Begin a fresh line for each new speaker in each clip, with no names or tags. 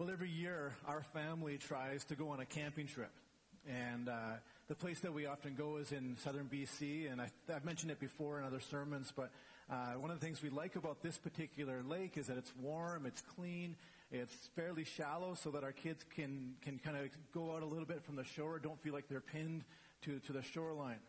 Well, every year our family tries to go on a camping trip. And uh, the place that we often go is in southern BC. And I, I've mentioned it before in other sermons, but uh, one of the things we like about this particular lake is that it's warm, it's clean, it's fairly shallow so that our kids can, can kind of go out a little bit from the shore, don't feel like they're pinned to, to the shoreline.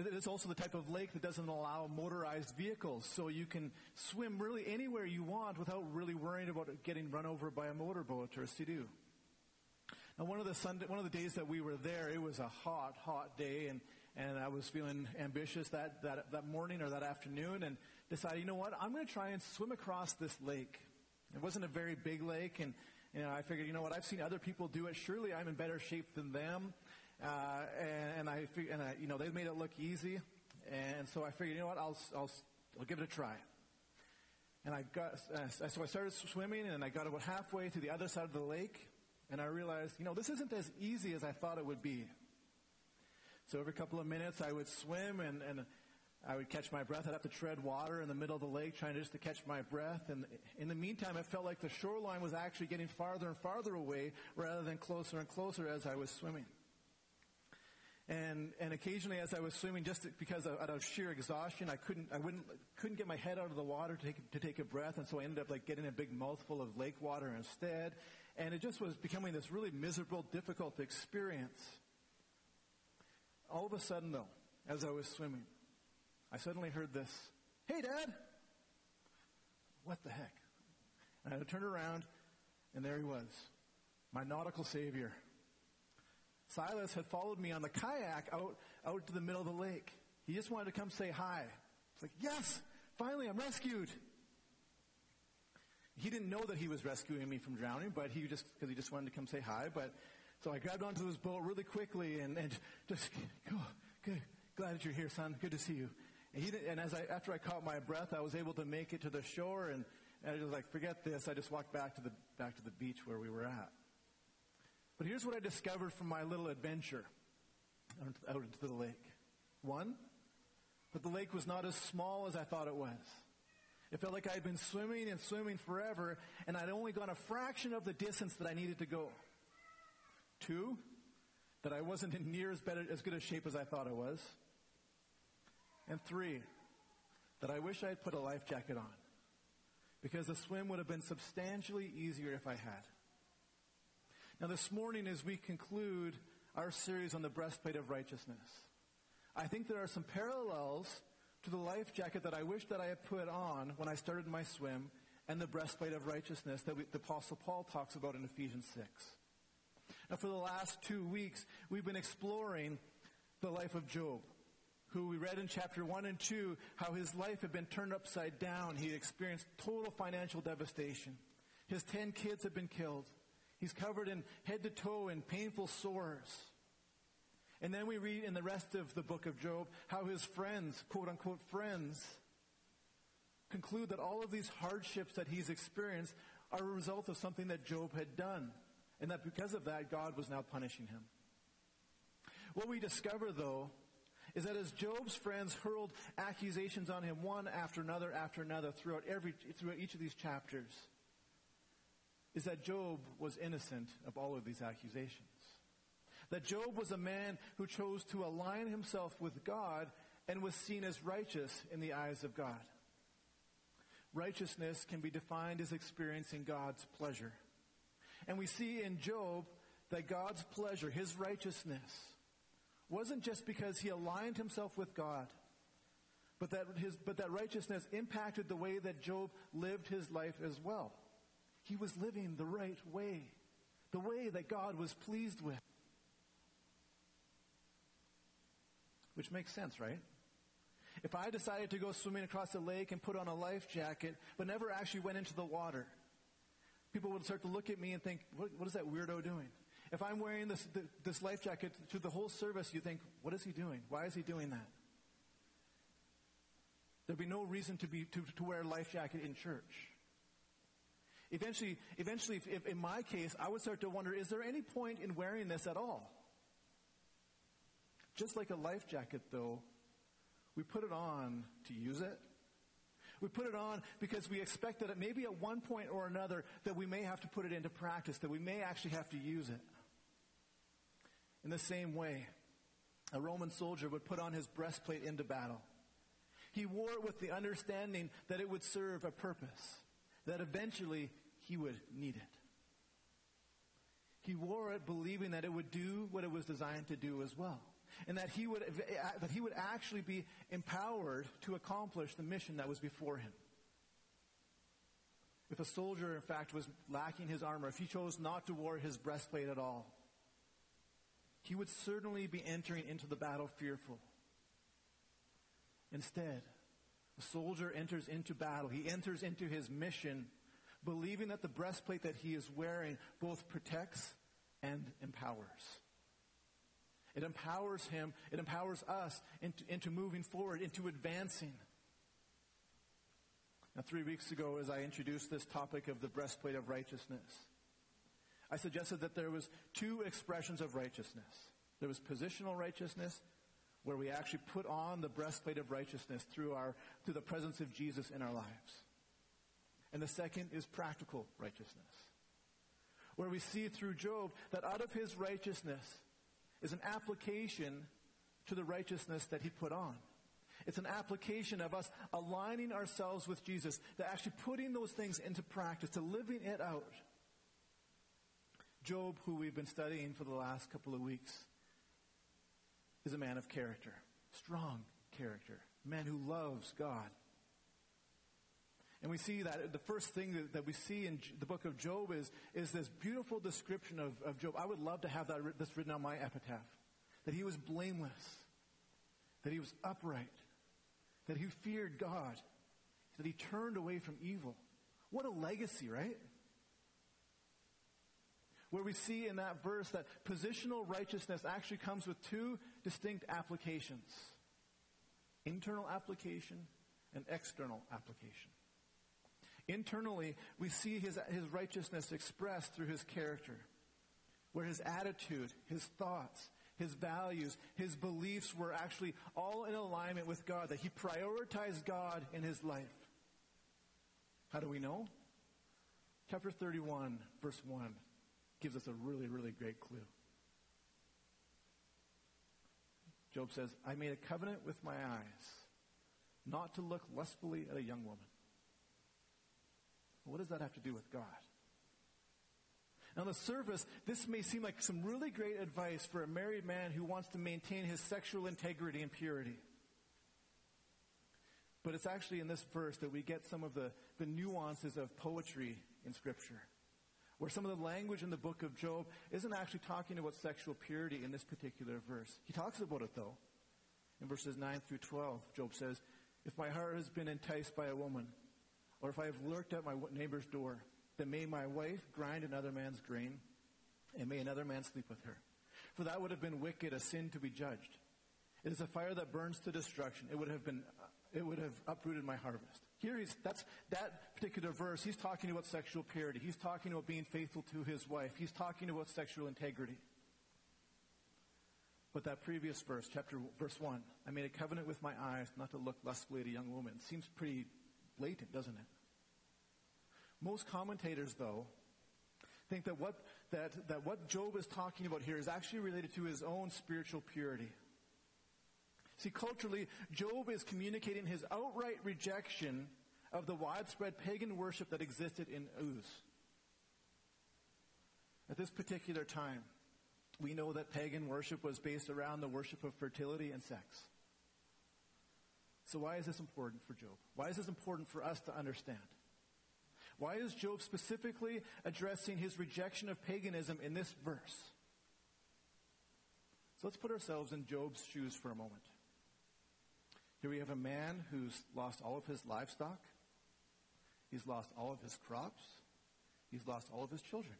It's also the type of lake that doesn't allow motorized vehicles, so you can swim really anywhere you want without really worrying about getting run over by a motorboat or a sea-doo. Now, one of the Sunday, one of the days that we were there, it was a hot, hot day, and and I was feeling ambitious that that that morning or that afternoon, and decided, you know what, I'm going to try and swim across this lake. It wasn't a very big lake, and you know, I figured, you know what, I've seen other people do it. Surely I'm in better shape than them. Uh, and, and I, and I, you know, they made it look easy, and so I figured, you know what, I'll, I'll, I'll give it a try. And I got, uh, so I started swimming, and I got about halfway to the other side of the lake, and I realized, you know, this isn't as easy as I thought it would be. So every couple of minutes, I would swim, and, and I would catch my breath. I'd have to tread water in the middle of the lake, trying just to catch my breath. And in the meantime, it felt like the shoreline was actually getting farther and farther away, rather than closer and closer as I was swimming. And, and occasionally as I was swimming, just because of, out of sheer exhaustion, I couldn't, I wouldn't, couldn't get my head out of the water to take, to take a breath. And so I ended up like getting a big mouthful of lake water instead. And it just was becoming this really miserable, difficult experience. All of a sudden though, as I was swimming, I suddenly heard this, Hey dad! What the heck? And I turned around and there he was, my nautical savior. Silas had followed me on the kayak out, out to the middle of the lake. He just wanted to come say hi. It's like, yes, finally I'm rescued. He didn't know that he was rescuing me from drowning, but he just, because he just wanted to come say hi. But, so I grabbed onto this boat really quickly and, and just, oh, good, glad that you're here, son. Good to see you. And, he and as I, after I caught my breath, I was able to make it to the shore and, and I was like, forget this. I just walked back to the, back to the beach where we were at. But here's what I discovered from my little adventure out into the lake. One, that the lake was not as small as I thought it was. It felt like I had been swimming and swimming forever, and I'd only gone a fraction of the distance that I needed to go. Two, that I wasn't in near as, better, as good a shape as I thought I was. And three, that I wish I had put a life jacket on, because the swim would have been substantially easier if I had. Now, this morning, as we conclude our series on the breastplate of righteousness, I think there are some parallels to the life jacket that I wish that I had put on when I started my swim and the breastplate of righteousness that we, the Apostle Paul talks about in Ephesians 6. Now, for the last two weeks, we've been exploring the life of Job, who we read in chapter 1 and 2 how his life had been turned upside down. He experienced total financial devastation. His 10 kids had been killed. He's covered in head to toe in painful sores. And then we read in the rest of the book of Job how his friends, quote unquote friends, conclude that all of these hardships that he's experienced are a result of something that Job had done. And that because of that, God was now punishing him. What we discover, though, is that as Job's friends hurled accusations on him one after another after another throughout, every, throughout each of these chapters, is that Job was innocent of all of these accusations. That Job was a man who chose to align himself with God and was seen as righteous in the eyes of God. Righteousness can be defined as experiencing God's pleasure. And we see in Job that God's pleasure, his righteousness, wasn't just because he aligned himself with God, but that, his, but that righteousness impacted the way that Job lived his life as well. He was living the right way, the way that God was pleased with. Which makes sense, right? If I decided to go swimming across a lake and put on a life jacket, but never actually went into the water, people would start to look at me and think, what, what is that weirdo doing? If I'm wearing this, this life jacket to the whole service, you think, what is he doing? Why is he doing that? There'd be no reason to, be, to, to wear a life jacket in church. Eventually, eventually if, if in my case, I would start to wonder, is there any point in wearing this at all? Just like a life jacket, though, we put it on to use it. We put it on because we expect that maybe at one point or another that we may have to put it into practice, that we may actually have to use it. In the same way, a Roman soldier would put on his breastplate into battle. He wore it with the understanding that it would serve a purpose, that eventually he would need it. He wore it believing that it would do what it was designed to do as well. And that he would, that he would actually be empowered to accomplish the mission that was before him. If a soldier, in fact, was lacking his armor, if he chose not to wear his breastplate at all, he would certainly be entering into the battle fearful. Instead, a soldier enters into battle. He enters into his mission believing that the breastplate that he is wearing both protects and empowers. It empowers him, it empowers us into, into moving forward, into advancing. Now, three weeks ago, as I introduced this topic of the breastplate of righteousness, I suggested that there was two expressions of righteousness. There was positional righteousness, where we actually put on the breastplate of righteousness through our through the presence of Jesus in our lives. And the second is practical righteousness, where we see through Job that out of his righteousness is an application to the righteousness that he put on. It's an application of us aligning ourselves with Jesus, to actually putting those things into practice, to living it out. Job, who we've been studying for the last couple of weeks, is a man of character, strong character, a man who loves God. And we see that the first thing that, that we see in the book of Job is, is this beautiful description of, of Job. I would love to have that this written on my epitaph. That he was blameless. That he was upright. That he feared God. That he turned away from evil. What a legacy, right? Where we see in that verse that positional righteousness actually comes with two distinct applications. Internal application and external application. Internally, we see his, his righteousness expressed through his character, where his attitude, his thoughts, his values, his beliefs were actually all in alignment with God, that he prioritized God in his life. How do we know? Chapter 31, verse 1, gives us a really, really great clue. Job says, I made a covenant with my eyes not to look lustfully at a young woman. What does that have to do with God? On the surface, this may seem like some really great advice for a married man who wants to maintain his sexual integrity and purity. But it's actually in this verse that we get some of the, the nuances of poetry in Scripture. Where some of the language in the book of Job isn't actually talking about sexual purity in this particular verse. He talks about it, though. In verses 9 through 12, Job says, If my heart has been enticed by a woman, or if I have lurked at my neighbor's door, then may my wife grind another man's grain, and may another man sleep with her. For that would have been wicked, a sin to be judged. It is a fire that burns to destruction. It would have been, uh, it would have uprooted my harvest. Here he's, that's, that particular verse, he's talking about sexual purity. He's talking about being faithful to his wife. He's talking about sexual integrity. But that previous verse, chapter, verse 1, I made a covenant with my eyes not to look lustfully at a young woman, seems pretty blatant, doesn't it? Most commentators, though, think that what, that, that what Job is talking about here is actually related to his own spiritual purity. See, culturally, Job is communicating his outright rejection of the widespread pagan worship that existed in Uz. At this particular time, we know that pagan worship was based around the worship of fertility and sex. So, why is this important for Job? Why is this important for us to understand? Why is Job specifically addressing his rejection of paganism in this verse? So let's put ourselves in Job's shoes for a moment. Here we have a man who's lost all of his livestock. He's lost all of his crops. He's lost all of his children.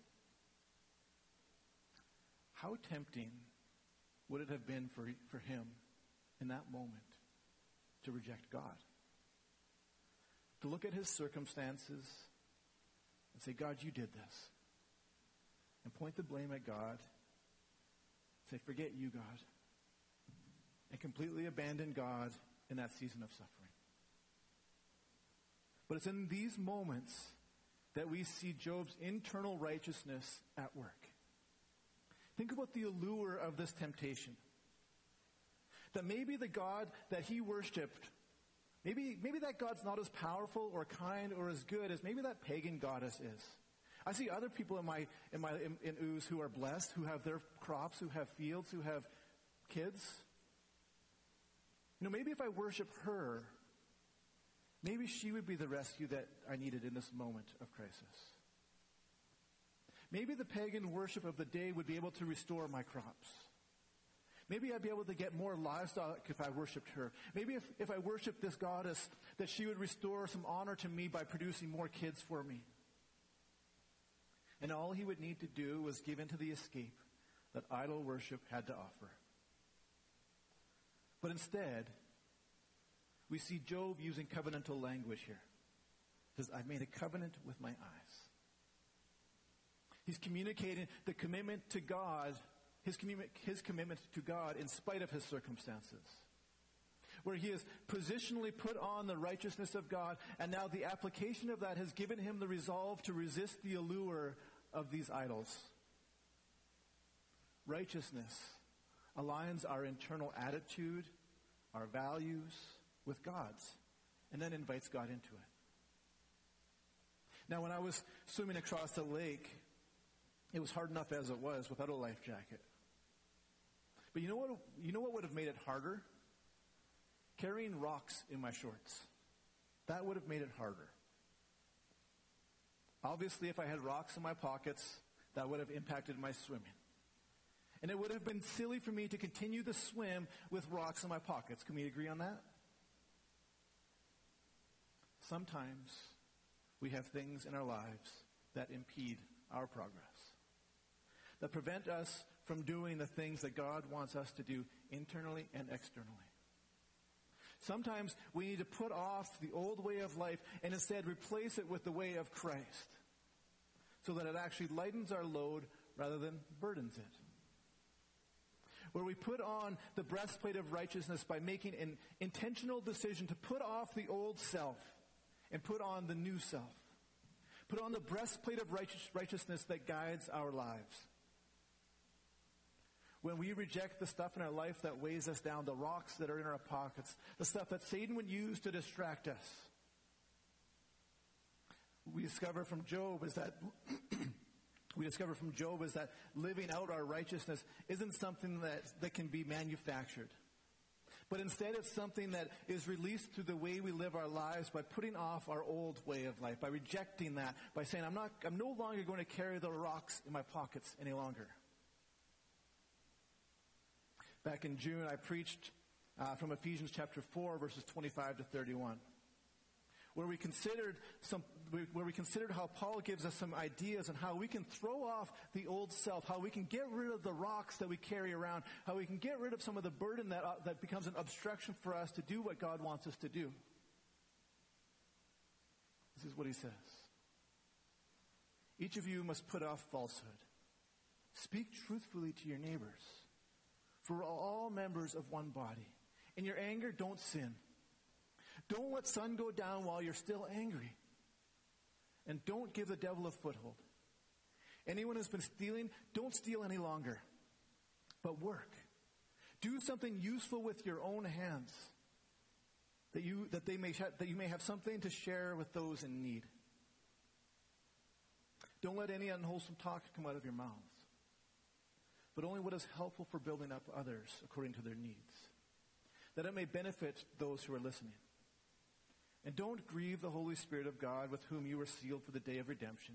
How tempting would it have been for, for him in that moment to reject God. To look at his circumstances and say, God, you did this. And point the blame at God. Say, forget you, God. And completely abandon God in that season of suffering. But it's in these moments that we see Job's internal righteousness at work. Think about the allure of this temptation. That maybe the God that he worshiped, maybe, maybe that God's not as powerful or kind or as good as maybe that pagan goddess is. I see other people in my, in my, in, in who are blessed, who have their crops, who have fields, who have kids. You know, maybe if I worship her, maybe she would be the rescue that I needed in this moment of crisis. Maybe the pagan worship of the day would be able to restore my crops. Maybe I'd be able to get more livestock if I worshiped her. Maybe if, if I worshiped this goddess, that she would restore some honor to me by producing more kids for me. And all he would need to do was give in to the escape that idol worship had to offer. But instead, we see Job using covenantal language here. He says, I've made a covenant with my eyes. He's communicating the commitment to God, his, commitment, his commitment to God in spite of his circumstances. Where he has positionally put on the righteousness of God, and now the application of that has given him the resolve to resist the allure of these idols. Righteousness aligns our internal attitude, our values with God's, and then invites God into it. Now, when I was swimming across the lake, it was hard enough as it was without a life jacket. But you know what? You know what would have made it harder? Carrying rocks in my shorts. That would have made it harder. Obviously, if I had rocks in my pockets, that would have impacted my swimming. And it would have been silly for me to continue the swim with rocks in my pockets. Can we agree on that? Sometimes we have things in our lives that impede our progress, that prevent us from doing the things that God wants us to do internally and externally. Sometimes we need to put off the old way of life and instead replace it with the way of Christ so that it actually lightens our load rather than burdens it. Where we put on the breastplate of righteousness by making an intentional decision to put off the old self and put on the new self. Put on the breastplate of righteous, righteousness that guides our lives. When we reject the stuff in our life that weighs us down, the rocks that are in our pockets, the stuff that Satan would use to distract us, we discover from Job is that we discover from Job is that living out our righteousness isn't something that, that can be manufactured. But instead it's something that is released through the way we live our lives by putting off our old way of life, by rejecting that, by saying, I'm not, I'm no longer going to carry the rocks in my pockets any longer. Back in June, I preached uh, from Ephesians chapter 4, verses 25 to 31 where we considered some, where we considered how Paul gives us some ideas on how we can throw off the old self, how we can get rid of the rocks that we carry around, how we can get rid of some of the burden that, uh, that becomes an obstruction for us to do what God wants us to do. This is what he says. Each of you must put off falsehood. Speak truthfully to your neighbors. For all members of one body. In your anger, don't sin. Don't let sun go down while you're still angry. And don't give the devil a foothold. Anyone who's been stealing, don't steal any longer, but work. Do something useful with your own hands that you, that they may, that you may have something to share with those in need. Don't let any unwholesome talk come out of your mouths, but only what is helpful for building up others according to their needs, that it may benefit those who are listening. And don't grieve the Holy Spirit of God with whom you were sealed for the day of redemption.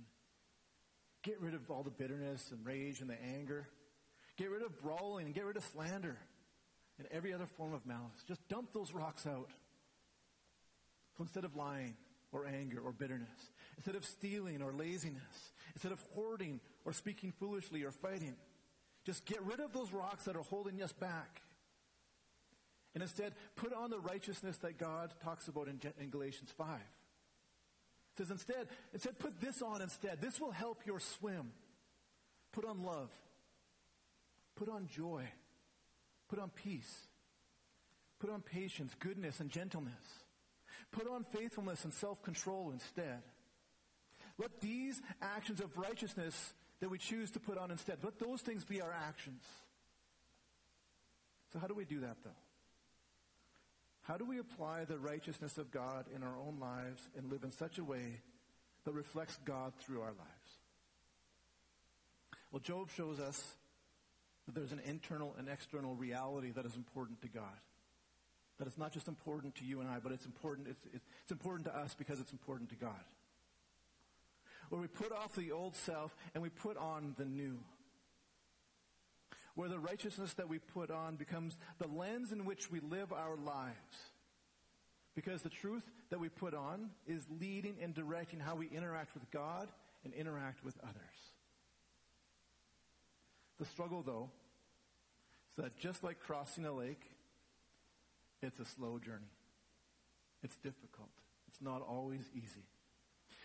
Get rid of all the bitterness and rage and the anger. Get rid of brawling and get rid of slander and every other form of malice. Just dump those rocks out. So instead of lying or anger or bitterness, instead of stealing or laziness, instead of hoarding or speaking foolishly or fighting, just get rid of those rocks that are holding us back and instead, put on the righteousness that God talks about in, in Galatians 5. It says instead, instead, put this on instead. This will help your swim. Put on love. Put on joy. Put on peace. Put on patience, goodness, and gentleness. Put on faithfulness and self-control instead. Let these actions of righteousness that we choose to put on instead, let those things be our actions. So how do we do that though? How do we apply the righteousness of God in our own lives and live in such a way that reflects God through our lives? Well, Job shows us that there's an internal and external reality that is important to God. That it's not just important to you and I, but it's important, it's, it's important to us because it's important to God. Where we put off the old self and we put on the new. Where the righteousness that we put on becomes the lens in which we live our lives. Because the truth that we put on is leading and directing how we interact with God and interact with others. The struggle, though, is that just like crossing a lake, it's a slow journey. It's difficult. It's not always easy.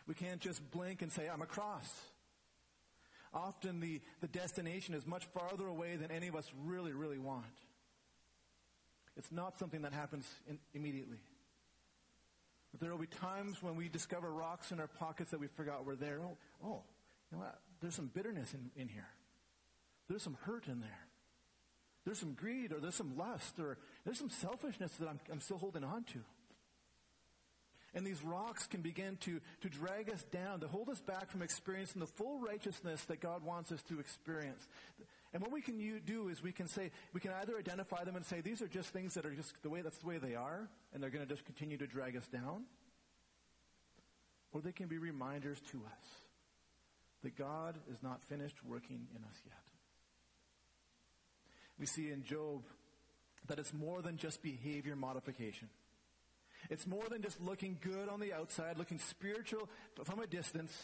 We can't just blink and say, I'm across. Often the, the destination is much farther away than any of us really, really want. It's not something that happens in, immediately. But there will be times when we discover rocks in our pockets that we forgot were there. Oh, oh you know what? There's some bitterness in, in here. There's some hurt in there. There's some greed or there's some lust or there's some selfishness that I'm, I'm still holding on to. And these rocks can begin to, to drag us down, to hold us back from experiencing the full righteousness that God wants us to experience. And what we can do is we can say, we can either identify them and say, these are just things that are just the way, that's the way they are, and they're going to just continue to drag us down. Or they can be reminders to us that God is not finished working in us yet we see in Job that it's more than just behavior modification. It's more than just looking good on the outside, looking spiritual from a distance.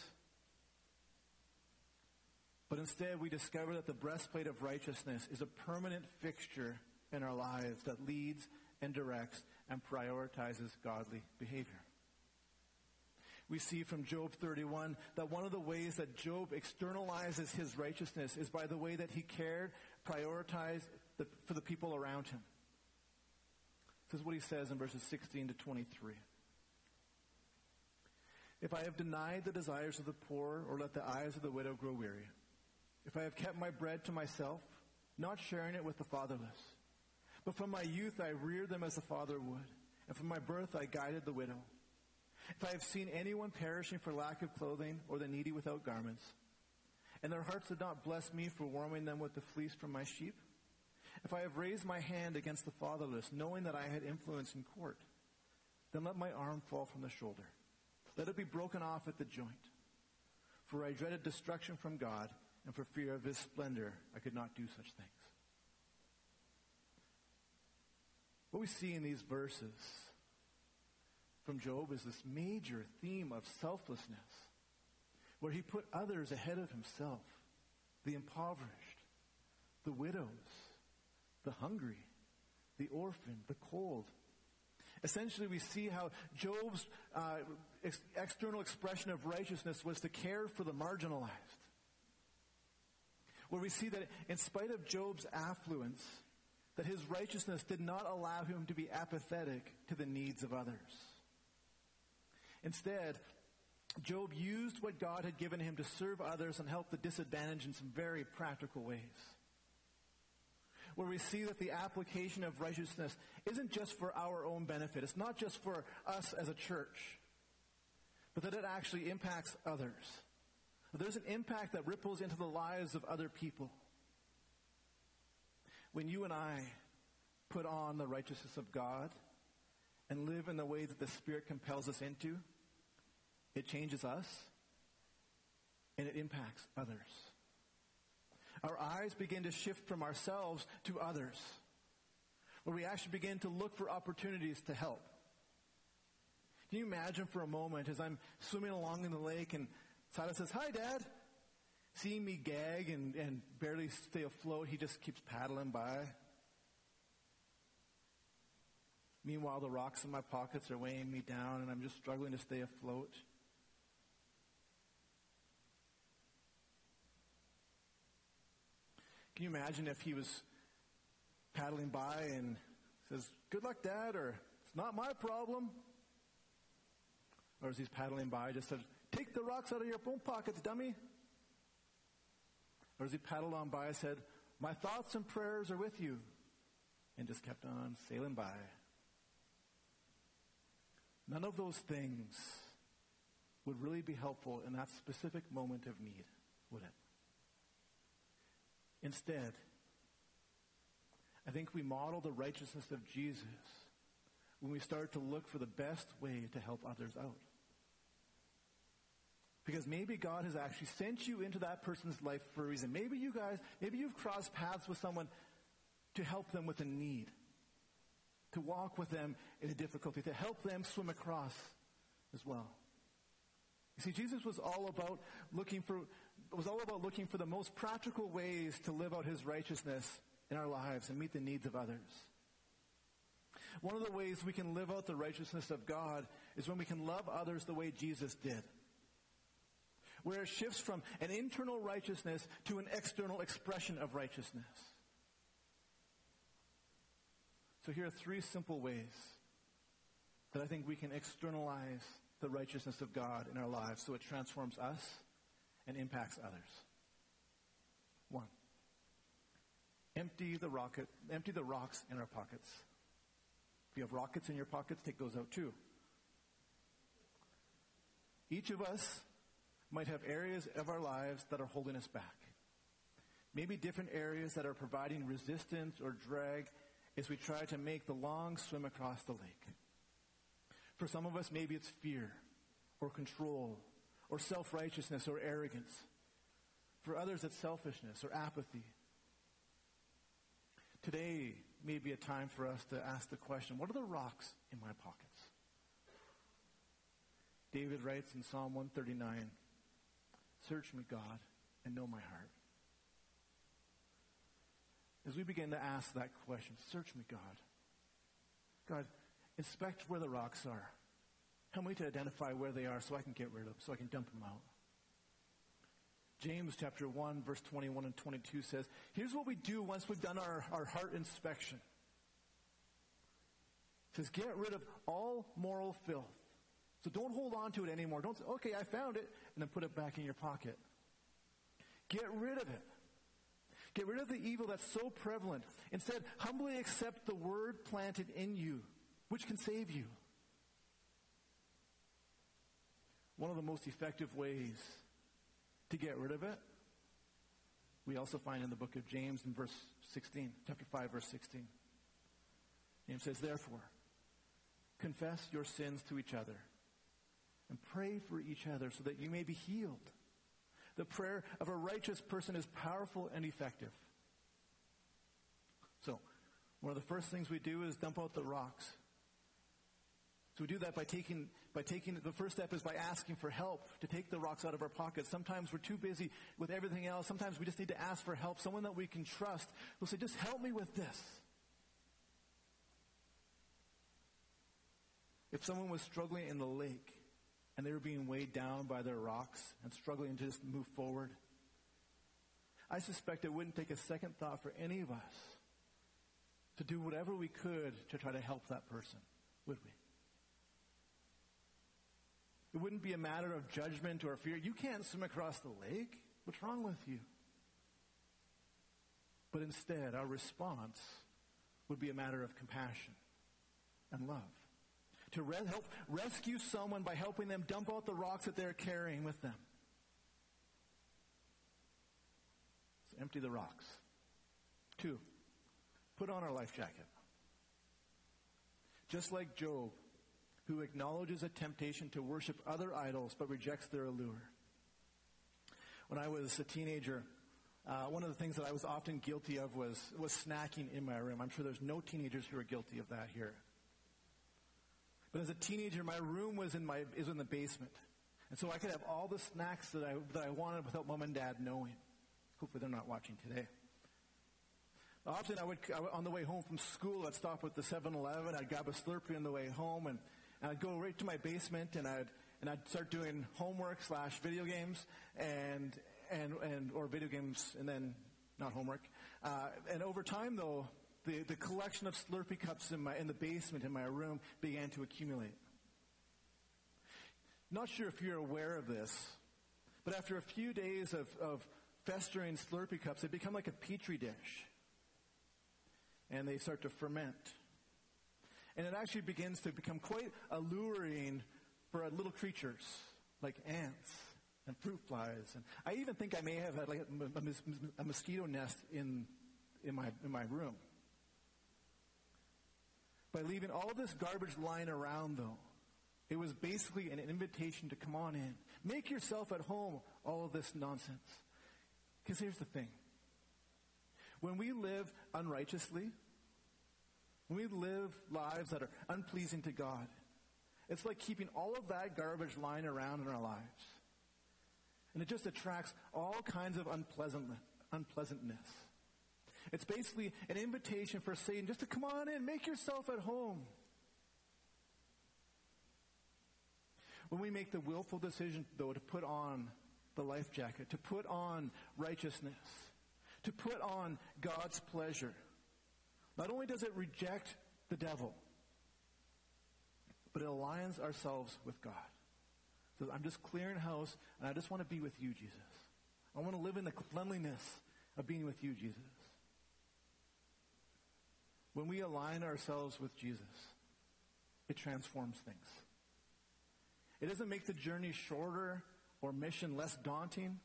But instead, we discover that the breastplate of righteousness is a permanent fixture in our lives that leads and directs and prioritizes godly behavior. We see from Job 31 that one of the ways that Job externalizes his righteousness is by the way that he cared prioritized the, for the people around him. This is what he says in verses 16 to 23. If I have denied the desires of the poor or let the eyes of the widow grow weary, if I have kept my bread to myself, not sharing it with the fatherless, but from my youth I reared them as a father would, and from my birth I guided the widow. If I have seen anyone perishing for lack of clothing or the needy without garments, and their hearts did not bless me for warming them with the fleece from my sheep? If I have raised my hand against the fatherless, knowing that I had influence in court, then let my arm fall from the shoulder. Let it be broken off at the joint. For I dreaded destruction from God, and for fear of his splendor, I could not do such things. What we see in these verses from Job is this major theme of selflessness where he put others ahead of himself the impoverished, the widows, the hungry, the orphan, the cold. Essentially, we see how Job's uh, ex- external expression of righteousness was to care for the marginalized. Where we see that in spite of Job's affluence, that his righteousness did not allow him to be apathetic to the needs of others. Instead, Job used what God had given him to serve others and help the disadvantaged in some very practical ways. Where we see that the application of righteousness isn't just for our own benefit. It's not just for us as a church, but that it actually impacts others. There's an impact that ripples into the lives of other people. When you and I put on the righteousness of God and live in the way that the Spirit compels us into, it changes us and it impacts others. Our eyes begin to shift from ourselves to others, where we actually begin to look for opportunities to help. Can you imagine for a moment as I'm swimming along in the lake and Silas says, Hi, Dad. Seeing me gag and, and barely stay afloat, he just keeps paddling by. Meanwhile, the rocks in my pockets are weighing me down and I'm just struggling to stay afloat. Can you imagine if he was paddling by and says, Good luck, Dad, or it's not my problem? Or as he's paddling by, just said, Take the rocks out of your own pockets, dummy. Or as he paddled on by, said, My thoughts and prayers are with you. And just kept on sailing by. None of those things would really be helpful in that specific moment of need, would it? Instead, I think we model the righteousness of Jesus when we start to look for the best way to help others out. Because maybe God has actually sent you into that person's life for a reason. Maybe you guys, maybe you've crossed paths with someone to help them with a need, to walk with them in a difficulty, to help them swim across as well. You see, Jesus was all about looking for, was all about looking for the most practical ways to live out his righteousness in our lives and meet the needs of others. One of the ways we can live out the righteousness of God is when we can love others the way Jesus did. Where it shifts from an internal righteousness to an external expression of righteousness. So here are three simple ways that I think we can externalize the righteousness of God in our lives so it transforms us and impacts others. One, empty the rocket, empty the rocks in our pockets. If you have rockets in your pockets, take those out too. Each of us might have areas of our lives that are holding us back. Maybe different areas that are providing resistance or drag as we try to make the long swim across the lake. For some of us, maybe it's fear or control or self-righteousness or arrogance. For others, it's selfishness or apathy. Today may be a time for us to ask the question, what are the rocks in my pockets? David writes in Psalm 139, Search me, God, and know my heart. As we begin to ask that question, search me, God. God, Inspect where the rocks are. Help me to identify where they are so I can get rid of them, so I can dump them out. James chapter 1, verse 21 and 22 says, Here's what we do once we've done our, our heart inspection. It says, Get rid of all moral filth. So don't hold on to it anymore. Don't say, okay, I found it, and then put it back in your pocket. Get rid of it. Get rid of the evil that's so prevalent. Instead, humbly accept the word planted in you which can save you. One of the most effective ways to get rid of it, we also find in the book of James in verse 16, chapter 5, verse 16. James says, Therefore, confess your sins to each other and pray for each other so that you may be healed. The prayer of a righteous person is powerful and effective. So, one of the first things we do is dump out the rocks so we do that by taking, by taking, the first step is by asking for help to take the rocks out of our pockets. Sometimes we're too busy with everything else. Sometimes we just need to ask for help. Someone that we can trust will say, just help me with this. If someone was struggling in the lake and they were being weighed down by their rocks and struggling to just move forward, I suspect it wouldn't take a second thought for any of us to do whatever we could to try to help that person, would we? It wouldn't be a matter of judgment or fear. You can't swim across the lake. What's wrong with you? But instead, our response would be a matter of compassion and love. To re- help rescue someone by helping them dump out the rocks that they're carrying with them. So empty the rocks. Two, put on our life jacket. Just like Job, who acknowledges a temptation to worship other idols but rejects their allure. When I was a teenager, uh, one of the things that I was often guilty of was, was snacking in my room. I'm sure there's no teenagers who are guilty of that here. But as a teenager, my room was in, my, is in the basement. And so I could have all the snacks that I, that I wanted without mom and dad knowing. Hopefully they're not watching today. Often I would, I would on the way home from school, I'd stop at the 7-Eleven, I'd grab a Slurpee on the way home, and and I'd go right to my basement and I'd and I'd start doing homework slash video games and and and or video games and then not homework. Uh, and over time, though, the, the collection of Slurpee cups in my in the basement in my room began to accumulate. Not sure if you're aware of this, but after a few days of, of festering Slurpee cups, they become like a petri dish. And they start to ferment. And it actually begins to become quite alluring for little creatures like ants and fruit flies. And I even think I may have had like a, a, a mosquito nest in, in, my, in my room. By leaving all this garbage lying around, though, it was basically an invitation to come on in. Make yourself at home, all of this nonsense. Because here's the thing when we live unrighteously, when we live lives that are unpleasing to God, it's like keeping all of that garbage lying around in our lives. And it just attracts all kinds of unpleasant, unpleasantness. It's basically an invitation for Satan just to come on in, make yourself at home. When we make the willful decision, though, to put on the life jacket, to put on righteousness, to put on God's pleasure, not only does it reject the devil, but it aligns ourselves with God. So I'm just clearing house, and I just want to be with you, Jesus. I want to live in the cleanliness of being with you, Jesus. When we align ourselves with Jesus, it transforms things. It doesn't make the journey shorter or mission less daunting,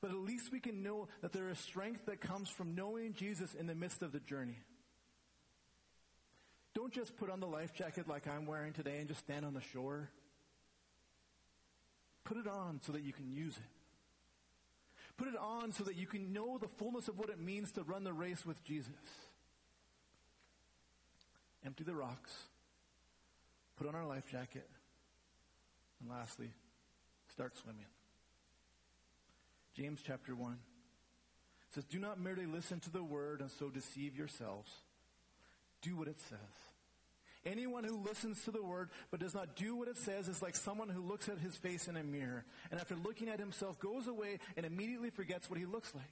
but at least we can know that there is strength that comes from knowing Jesus in the midst of the journey. Don't just put on the life jacket like I'm wearing today and just stand on the shore. Put it on so that you can use it. Put it on so that you can know the fullness of what it means to run the race with Jesus. Empty the rocks. Put on our life jacket. And lastly, start swimming. James chapter 1 says, Do not merely listen to the word and so deceive yourselves. Do what it says. Anyone who listens to the word but does not do what it says is like someone who looks at his face in a mirror and after looking at himself goes away and immediately forgets what he looks like.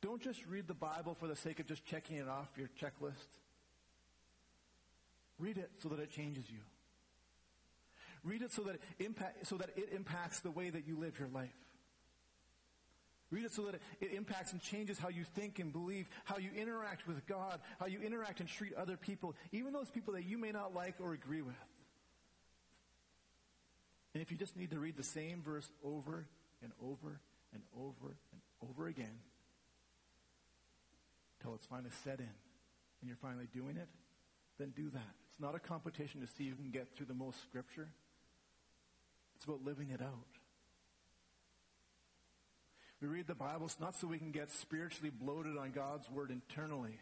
Don't just read the Bible for the sake of just checking it off your checklist. Read it so that it changes you. Read it so that it, impact, so that it impacts the way that you live your life. Read it so that it impacts and changes how you think and believe, how you interact with God, how you interact and treat other people, even those people that you may not like or agree with. And if you just need to read the same verse over and over and over and over again until it's finally set in and you're finally doing it, then do that. It's not a competition to see who can get through the most scripture. It's about living it out. We read the Bible not so we can get spiritually bloated on God's word internally,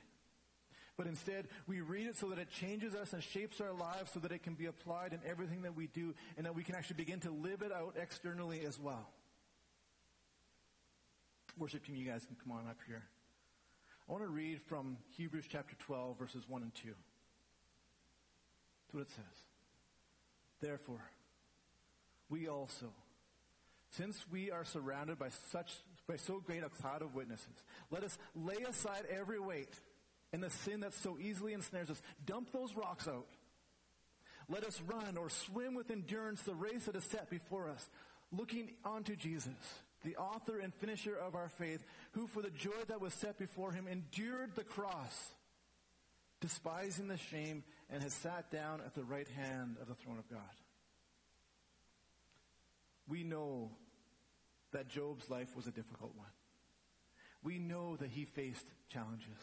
but instead we read it so that it changes us and shapes our lives so that it can be applied in everything that we do and that we can actually begin to live it out externally as well. Worship team, you guys can come on up here. I want to read from Hebrews chapter 12, verses 1 and 2. That's what it says. Therefore, we also, since we are surrounded by such by so great a cloud of witnesses. Let us lay aside every weight and the sin that so easily ensnares us. Dump those rocks out. Let us run or swim with endurance the race that is set before us, looking onto Jesus, the author and finisher of our faith, who for the joy that was set before him endured the cross, despising the shame, and has sat down at the right hand of the throne of God. We know that Job's life was a difficult one. We know that he faced challenges.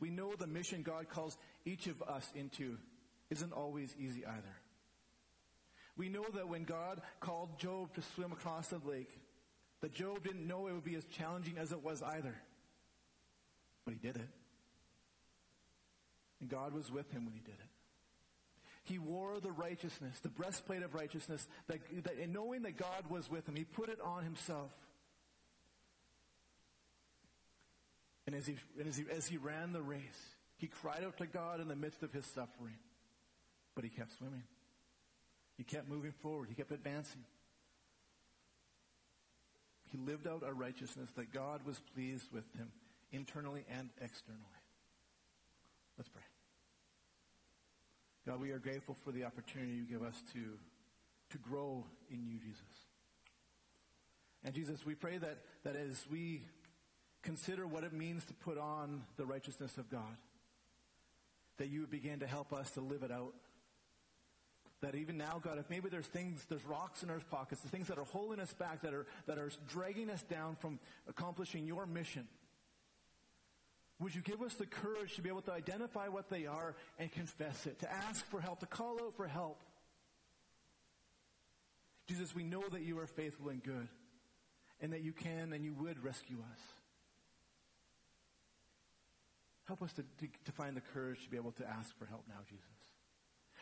We know the mission God calls each of us into isn't always easy either. We know that when God called Job to swim across the lake, that Job didn't know it would be as challenging as it was either. But he did it. And God was with him when he did it. He wore the righteousness, the breastplate of righteousness, that, that, and knowing that God was with him, he put it on himself. And as he, and as he, as he ran the race, he cried out to God in the midst of his suffering. But he kept swimming. He kept moving forward. He kept advancing. He lived out a righteousness that God was pleased with him internally and externally. Let's pray. God, we are grateful for the opportunity you give us to, to grow in you, Jesus. And Jesus, we pray that, that as we consider what it means to put on the righteousness of God, that you would begin to help us to live it out. That even now, God, if maybe there's things, there's rocks in our pockets, the things that are holding us back, that are, that are dragging us down from accomplishing your mission, would you give us the courage to be able to identify what they are and confess it, to ask for help, to call out for help? Jesus, we know that you are faithful and good, and that you can and you would rescue us. Help us to, to, to, find the courage to be able to ask for help now, Jesus.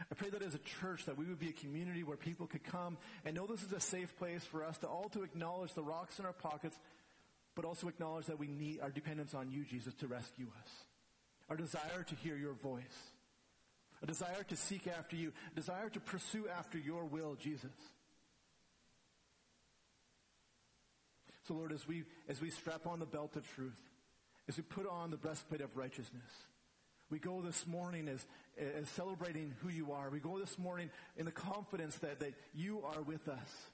I pray that as a church that we would be a community where people could come and know this is a safe place for us to all to acknowledge the rocks in our pockets, but also acknowledge that we need our dependence on you, Jesus, to rescue us. Our desire to hear your voice. A desire to seek after you. A desire to pursue after your will, Jesus. So Lord, as we, as we strap on the belt of truth, as we put on the breastplate of righteousness. We go this morning as, as celebrating who you are. We go this morning in the confidence that, that you are with us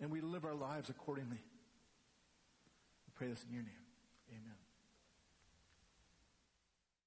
and we live our lives accordingly. Pray this in your name.